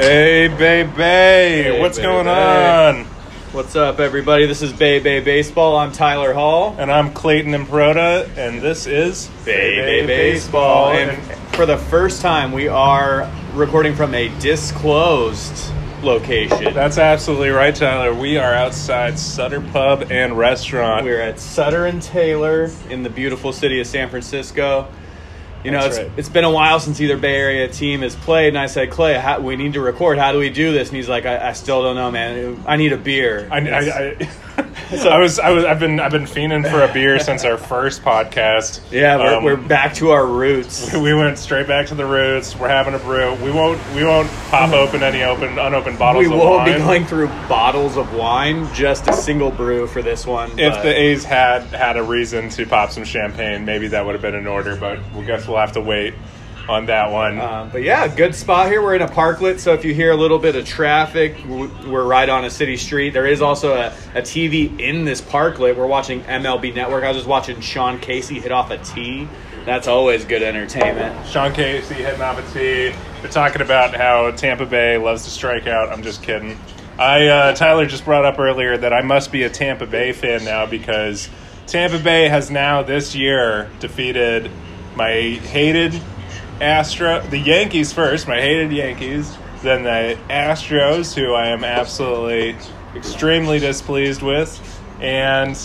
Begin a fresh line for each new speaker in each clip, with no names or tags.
Hey, baby,
Hey,
what's
baby.
going on?
What's up, everybody? This is Bay Bay Baseball. I'm Tyler Hall.
And I'm Clayton Improda, and this is
Bay Bay Baseball. And for the first time, we are recording from a disclosed location.
That's absolutely right, Tyler. We are outside Sutter Pub and Restaurant.
We're at Sutter and Taylor in the beautiful city of San Francisco. You know, it's,
right.
it's been a while since either Bay Area team has played, and I said, Clay, how, we need to record. How do we do this? And he's like, I, I still don't know, man. I need a beer.
I, I, I, I was, I was, I've been, I've been fiending for a beer since our first podcast.
yeah, we're,
Um,
we're back to our roots.
We went straight back to the roots. We're having a brew. We won't, we won't pop open any open, unopened bottles
We won't be going through bottles of wine, just a single brew for this one.
If
but-
the A's had had a reason to pop some champagne, maybe that would have been in order. But we guess we'll have to wait on that one.
Um, but yeah, good spot here. We're in a parklet, so if you hear a little bit of traffic, we're right on a city street. There is also a, a TV in this parklet. We're watching MLB Network. I was just watching Sean Casey hit off a tee. That's always good entertainment.
Sean Casey hitting off a tee. They're talking about how Tampa Bay loves to strike out. I'm just kidding. I uh, Tyler just brought up earlier that I must be a Tampa Bay fan now because Tampa Bay has now this year defeated my hated Astro, the Yankees first, my hated Yankees, then the Astros, who I am absolutely extremely displeased with, and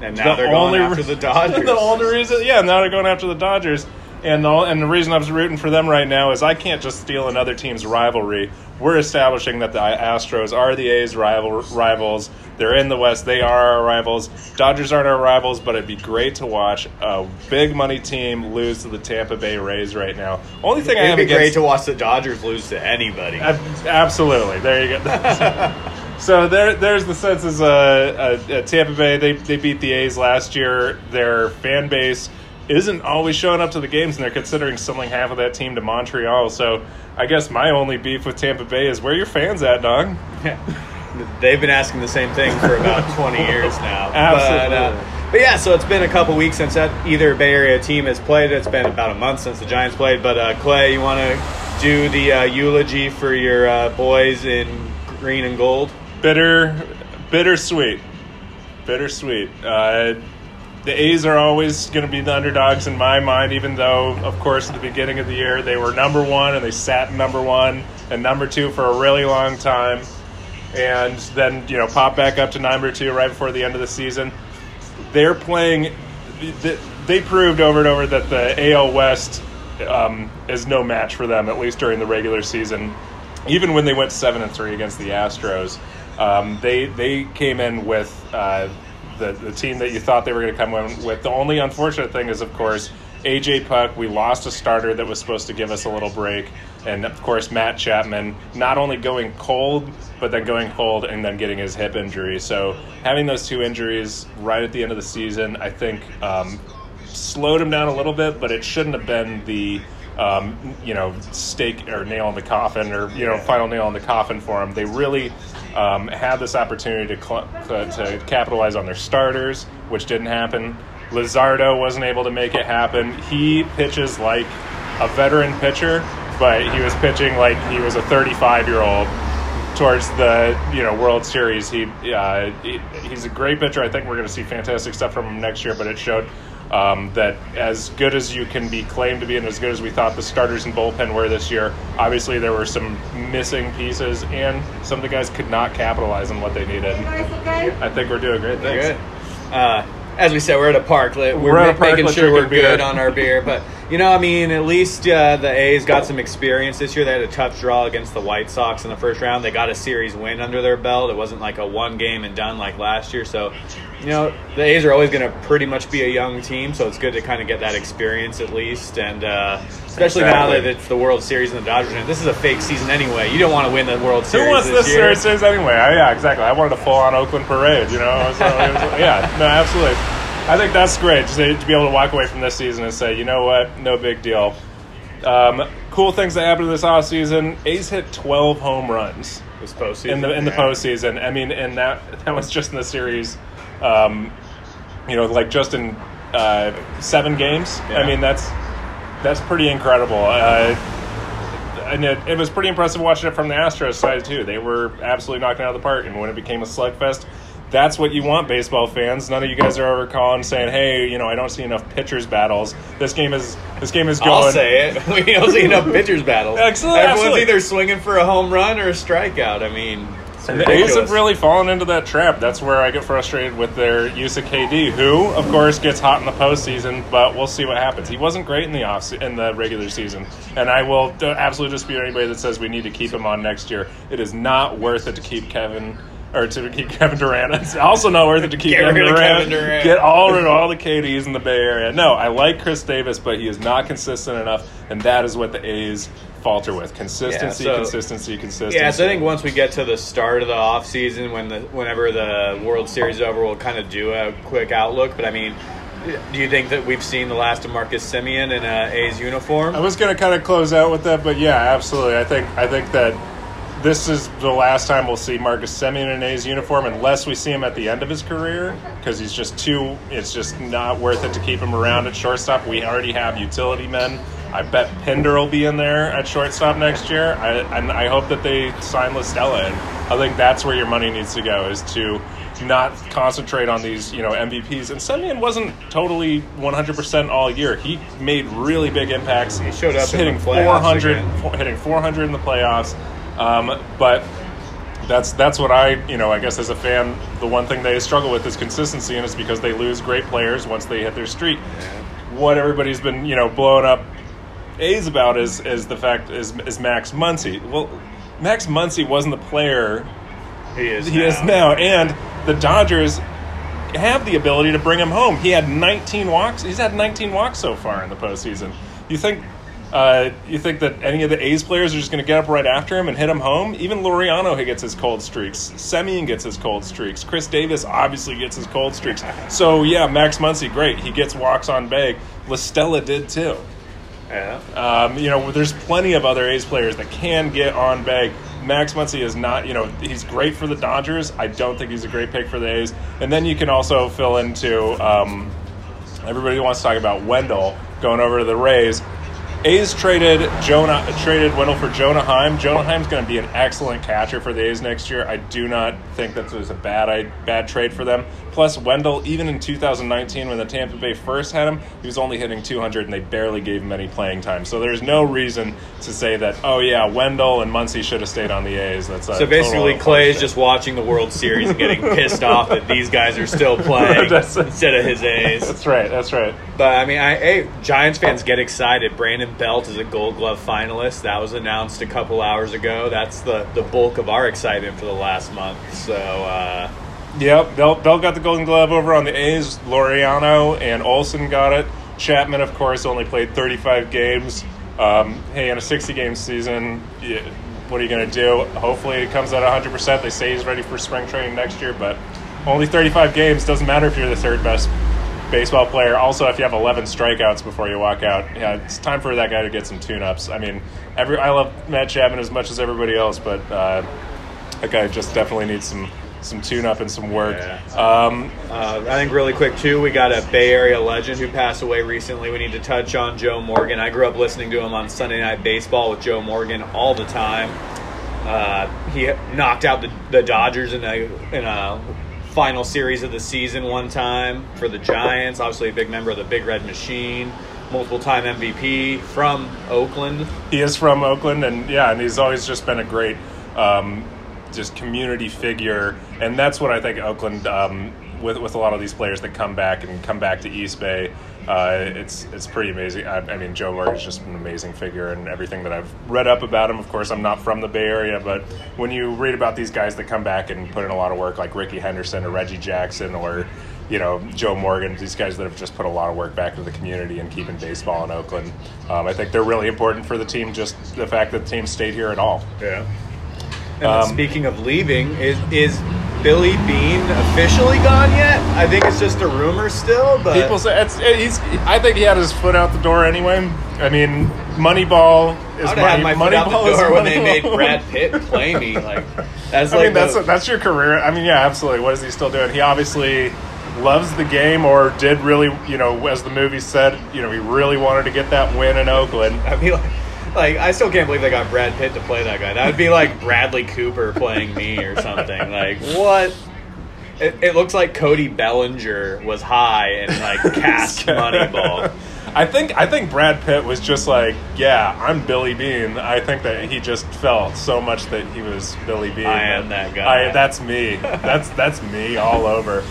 And now they're going after the Dodgers.
the only reason, yeah, now they're going after the Dodgers. And the, and the reason I'm rooting for them right now is I can't just steal another team's rivalry. We're establishing that the Astros are the A's rival rivals. They're in the West. They are our rivals. Dodgers aren't our rivals, but it'd be great to watch a big money team lose to the Tampa Bay Rays right now. Only thing I
It'd
have
be
against
great to watch the Dodgers lose to anybody.
Ab- Absolutely. There you go. so there, there's the sense Uh, uh, uh, Tampa Bay they they beat the A's last year. Their fan base isn't always showing up to the games, and they're considering selling half of that team to Montreal. So I guess my only beef with Tampa Bay is where your fans at, dog.
Yeah, They've been asking the same thing for about 20 years now. But,
Absolutely.
uh, but yeah, so it's been a couple weeks since that either Bay Area team has played. It's been about a month since the Giants played. But uh, Clay, you want to do the uh, eulogy for your uh, boys in green and gold?
bitter, bittersweet, bittersweet. The A's are always going to be the underdogs in my mind, even though, of course, at the beginning of the year they were number one and they sat number one and number two for a really long time, and then you know pop back up to number two right before the end of the season. They're playing. they- They proved over and over that the AL West um, is no match for them, at least during the regular season. Even when they went seven and three against the Astros, um, they they came in with uh, the the team that you thought they were going to come in with. The only unfortunate thing is, of course, AJ Puk. We lost a starter that was supposed to give us a little break, and of course Matt Chapman not only going cold, but then going cold and then getting his hip injury. So having those two injuries right at the end of the season, I think. Um, slowed him down a little bit, but it shouldn't have been the um, you know stake or nail in the coffin or you know final nail in the coffin for him. They really um, had this opportunity to cl- to, to capitalize on their starters, which didn't happen. Luzardo wasn't able to make it happen. He pitches like a veteran pitcher, but he was pitching like he was a 35 year old towards the you know World Series. He, uh, he he's a great pitcher. I think we're going to see fantastic stuff from him next year. But it showed um, that as good as you can be claimed to be, and as good as we thought the starters and bullpen were this year, obviously there were some missing pieces, and some of the guys could not capitalize on what they needed. I think we're doing great. Thanks.
Good. Uh, as we said, we're at a parklet. We're,
We're at a
ma- making sure we're
drinking beer.
good on our beer. But, you know, I mean, at least uh, the A's got some experience this year. They had a tough draw against the White Sox in the first round. They got a series win under their belt. It wasn't like a one game and done like last year. So, you know, the A's are always going to pretty much be a young team. So it's good to kind of get that experience at least. And uh, especially now that it's the World Series and the Dodgers. And this is a fake season anyway. You don't want to win the World Series.
Who wants
this
this
year.
series anyway? I, yeah, exactly. I wanted a full on Oakland parade, you know? So it was- yeah, no, absolutely. I think that's great to, to be able to walk away from this season and say, you know what, no big deal. Um, cool things that happened this offseason. A's hit 12 home runs
This postseason.
in the in the
Yeah.
postseason. I mean, and that that was just in the series. Um, you know, like just in uh, seven games.
Yeah.
I mean, that's that's pretty incredible. Uh, and it, it was pretty impressive watching it from the Astros side too. They were absolutely knocking out of the park, and when it became a slugfest, that's what you want, baseball fans. None of you guys are ever calling saying, "Hey, you know, I don't see enough pitchers battles." This game is this game is going.
I'll say it. We don't see enough pitchers battles.
Excellent,
Everyone's
absolutely.
either swinging for a home run or a strikeout. I mean,
the A's have really fallen into that trap. That's where I get frustrated with their use of KD, who, of course, gets hot in the postseason. But we'll see what happens. He wasn't great in the off in the regular season, and I will absolutely dispute anybody that says we need to keep him on next year. It is not worth it to keep Kevin. Or to keep Kevin Durant. It's also not worth it to keep Kevin Durant.
Kevin Durant.
Get all rid of all the KDs in the Bay Area. No, I like Khris Davis, but he is not consistent enough, and that is what the A's falter with: consistency,
so-
consistency, consistency.
Yeah, so I think once we get to the start of the off season, when the whenever the World Series is over, we'll kind of do a quick outlook. But I mean, do you think that we've seen the last of Marcus Semien in a A's uniform?
I was going to kind of close out with that, but yeah, absolutely. I think I think that this is the last time we'll see Marcus Semien in an A's uniform, unless we see him at the end of his career, because he's just too. It's just not worth it to keep him around at shortstop. We already have utility men. I bet Pinder will be in there at shortstop next year, I, and I hope that they sign La Stella. And I think that's where your money needs to go is to not concentrate on these, you know, MVPs. And Semien wasn't totally 100% all year. He made really big impacts. He
showed up in
hitting
the playoffs
400,
again.
hitting 400 in the playoffs. Um, but that's that's what I, you know, I guess as a fan, the one thing they struggle with is consistency, and it's because they lose great players once they hit their streak. What everybody's been, you know, blowing up A's about is is the fact is is Max Muncy. Well, Max Muncy wasn't the player
he is.
he is now, and the Dodgers have the ability to bring him home. He had 19 walks. He's had 19 walks so far in the postseason. You think? Uh, you think that any of the A's players are just going to get up right after him and hit him home? Even Laureano he gets his cold streaks. Semien gets his cold streaks. Khris Davis obviously gets his cold streaks. So yeah, Max Muncy, great. He gets walks on bag. La Stella did too.
Yeah.
Um, you know, there's plenty of other A's players that can get on bag. Max Muncy is not, you know, he's great for the Dodgers. I don't think he's a great pick for the A's. And then you can also fill into um, everybody wants to talk about Wendle going over to the Rays. A's traded Jonah traded Wendle for Jonah Heim. Jonah Heim's going to be an excellent catcher for the A's next year. I do not think that was a bad bad trade for them. Plus, Wendle, even in 2019 when the Tampa Bay first had him, he was only hitting 200, and they barely gave him any playing time. So there's no reason to say that. Oh yeah, Wendle and Muncy should have stayed on the A's. That's
So basically,
total
Clay's just watching the World Series and getting pissed off that these guys are still playing instead of his A's.
That's right. That's right.
But I mean, I, hey, Giants fans get excited. Brandon Belt is a Gold Glove finalist. That was announced a couple hours ago. That's the the bulk of our excitement for the last month. So uh,
Yep, Bell, Bell got the Golden Glove over on the A's. Laureano and Olson got it. Chapman, of course, only played 35 games. Um, hey, in a 60 game season, yeah, what are you going to do? Hopefully, it comes out 100%. They say he's ready for spring training next year, but only 35 games doesn't matter if you're the third best baseball player. Also, if you have 11 strikeouts before you walk out, yeah, it's time for that guy to get some tune ups. I mean, every I love Matt Chapman as much as everybody else, but uh, that guy just definitely needs some some tune up and some work. Um,
uh, I think really quick too, we got a Bay Area legend who passed away recently. We need to touch on Joe Morgan. I grew up listening to him on Sunday Night Baseball with Joe Morgan all the time. Uh, he knocked out the, the Dodgers in a in a final series of the season one time for the Giants. Obviously, a big member of the Big Red Machine, multiple time MVP from Oakland.
he is from Oakland, and yeah, and he's always just been a great, um, just community figure, and that's what I think Oakland. Um, with, with a lot of these players that come back and come back to East Bay, uh, it's it's pretty amazing. I, I mean, Joe Morgan's just an amazing figure, and everything that I've read up about him. Of course, I'm not from the Bay Area, but when you read about these guys that come back and put in a lot of work, like Ricky Henderson or Reggie Jackson or you know Joe Morgan, these guys that have just put a lot of work back into the community and keeping baseball in Oakland. Um, I think they're really important for the team. Just the fact that the team stayed here at all.
Yeah. And
Um,
speaking of leaving, is is Billy Beane officially gone yet? I think it's just a rumor still, but
People say it's he's. I think he had his foot out the door anyway. I mean, Moneyball is
I
money.
had my foot out the
Moneyball is
door when they made Brad Pitt play me. Like that's
I
like
mean, that's
the-
that's your career. I mean, yeah, absolutely. What is he still doing? He obviously loves the game, or did really, you know, as the movie said, you know, he really wanted to get that win in Oakland.
I mean, like, Like I still can't believe they got Brad Pitt to play that guy. That would be like Bradley Cooper playing me or something. Like what? It, it looks like Cody Bellinger was high and like cast Moneyball.
I think I think Brad Pitt was just like, yeah, I'm Billy Beane. I think that he just felt so much that he was Billy Beane.
I am that guy.
I, that's me. That's that's me all over.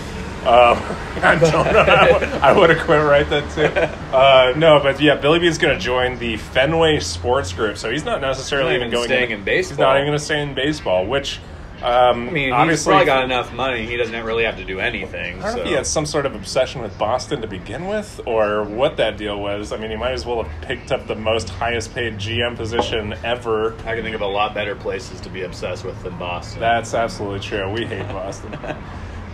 Um, I don't know. I would have quit right then too. Uh, no, but yeah, Billy Beane's going to join the Fenway Sports Group, so he's not necessarily
Not
even
even
going
staying
in,
in baseball.
He's not even going to stay in baseball, which. Um,
I mean, he's
obviously,
probably got enough money. He doesn't really have to do anything.
I don't know
so.
he had some sort of obsession with Boston to begin with, or what that deal was. I mean, he might as well have picked up the most highest paid GM position ever.
I can think of a lot better places to be obsessed with than Boston.
That's absolutely true. We hate Boston.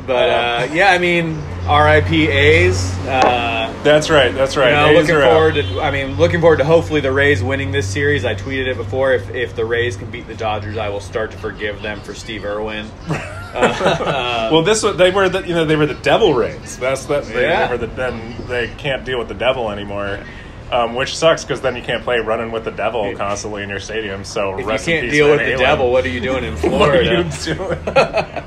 but uh, yeah, I mean, R.I.P. A's. Uh,
that's right. That's right.
You know, looking
are out.
forward to. I mean, looking forward to hopefully the Rays winning this series. I tweeted it before. If if the Rays can beat the Dodgers, I will start to forgive them for Steve Irwin. Uh,
Well, this they were the you know they were the Devil Rays. That's that they,
Yeah.
they were the then they can't deal with the devil anymore. Um, which sucks because then you can't play running with the devil constantly in your stadium. So
if you can't deal with the
Halen.
devil, what are you doing in
what are you
Florida?
doing?
But, uh,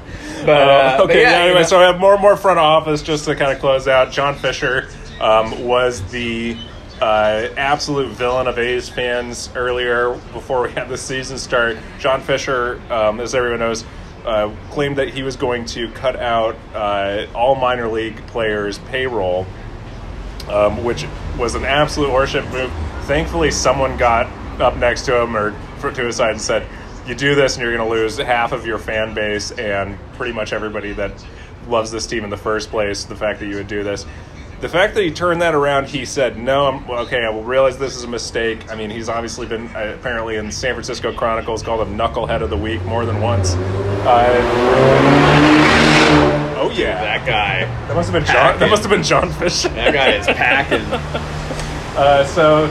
Uh,
but
okay.
yeah,
anyway,
you know-
so I have more and more front office just to kind of close out. John Fisher um, was the uh, absolute villain of A's fans earlier before we had the season start. John Fisher, um, as everyone knows, uh, claimed that he was going to cut out uh, all minor league players' payroll, um, which was an absolute horseshit move. Thankfully, someone got up next to him or to his side and said, "You do this, and you're going to lose half of your fan base and pretty much everybody that loves this team in the first place." The fact that you would do this. The fact that he turned that around, he said, "No, I'm, okay, I will realize this is a mistake." I mean, he's obviously been uh, apparently in San Francisco Chronicles called him "Knucklehead of the Week" more than once. Uh, oh yeah,
that guy.
that must have been John. That must have been John Fisher.
That guy is packing.
Uh, so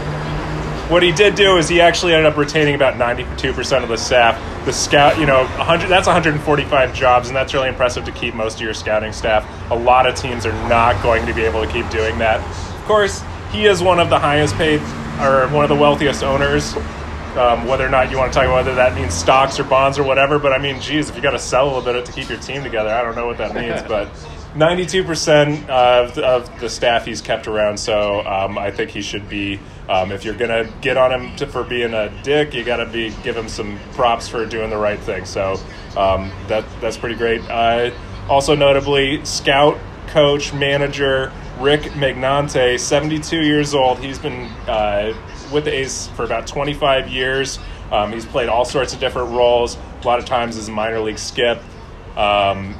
what he did do is he actually ended up retaining about 92% of the staff. The scout, you know, 100 that's 145 jobs and that's really impressive to keep most of your scouting staff. A lot of teams are not going to be able to keep doing that. Of course, he is one of the highest paid or one of the wealthiest owners. Um, whether or not you want to talk about whether that means stocks or bonds or whatever, but I mean, geez, if you got to sell a little bit to keep your team together, I don't know what that means, but 92% of the, of the staff he's kept around, so um, I think he should be. Um, if you're gonna get on him to, for being a dick, you got to be give him some props for doing the right thing. So um, that that's pretty great. Uh, also notably, scout, coach, manager Rick Magnante, 72 years old. He's been uh, with the A's for about 25 years. Um, he's played all sorts of different roles. A lot of times as a minor league skip. Um,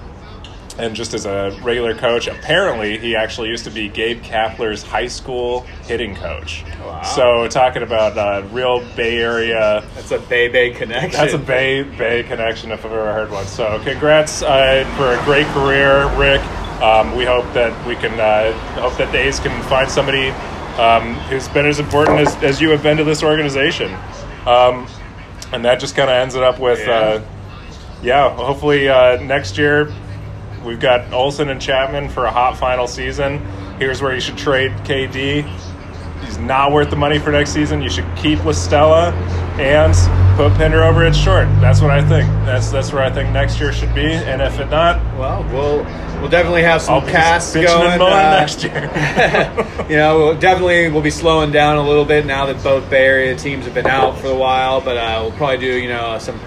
and just as a regular coach, apparently he actually used to be Gabe Kapler's high school hitting coach.
Wow.
So talking about uh, real Bay Area,
That's a Bay Bay connection.
that's a Bay Bay connection if I've ever heard one. So congrats uh, for a great career, Rick. Um, we hope that we can uh, hope that the A's can find somebody um, who's been as important as, as you have been to this organization. Um, and that just kind of ends it up with,
Yeah.
uh, yeah, hopefully uh, next year we've got Olson and Chapman for a hot final season. Here's where you should trade KD. He's not worth the money for next season. You should keep La Stella and put Pinder over at short. That's what I think. That's that's where I think next year should be. And if it not,
Well, we'll we'll definitely have some casts going
and
uh,
next year.
you know, we'll definitely we'll be slowing down a little bit now that both Bay Area teams have been out for a while. But uh, we'll probably do you know some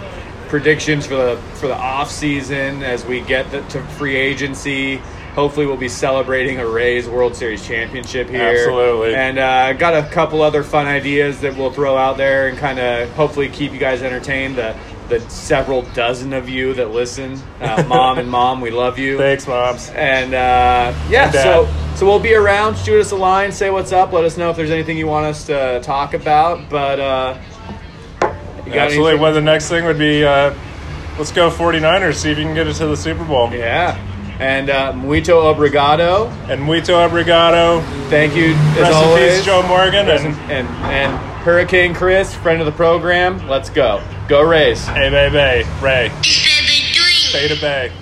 predictions for the for the off season as we get the, to free agency. Hopefully, we'll be celebrating a Rays World Series championship here.
Absolutely.
And uh, got a couple other fun ideas that we'll throw out there and kind of hopefully keep you guys entertained. The the several dozen of you that listen, uh, mom and mom, we love you.
Thanks, moms.
And uh, yeah,
And,
so so we'll be around. Shoot us a line, say what's up. Let us know if there's anything you want us to talk about. But uh, you got
Absolutely. Well, the next thing would be uh, let's go 49ers. See if you can get it to the Super Bowl.
Yeah. And uh, muito obrigado.
And muito obrigado.
Thank you as
Rest
always.
peace, Joe Morgan. And
and and Hurricane Chris, friend of the program. Let's go. Go Rays.
hey, bay, bay, Ray,
This baby doing?
Beta Bay.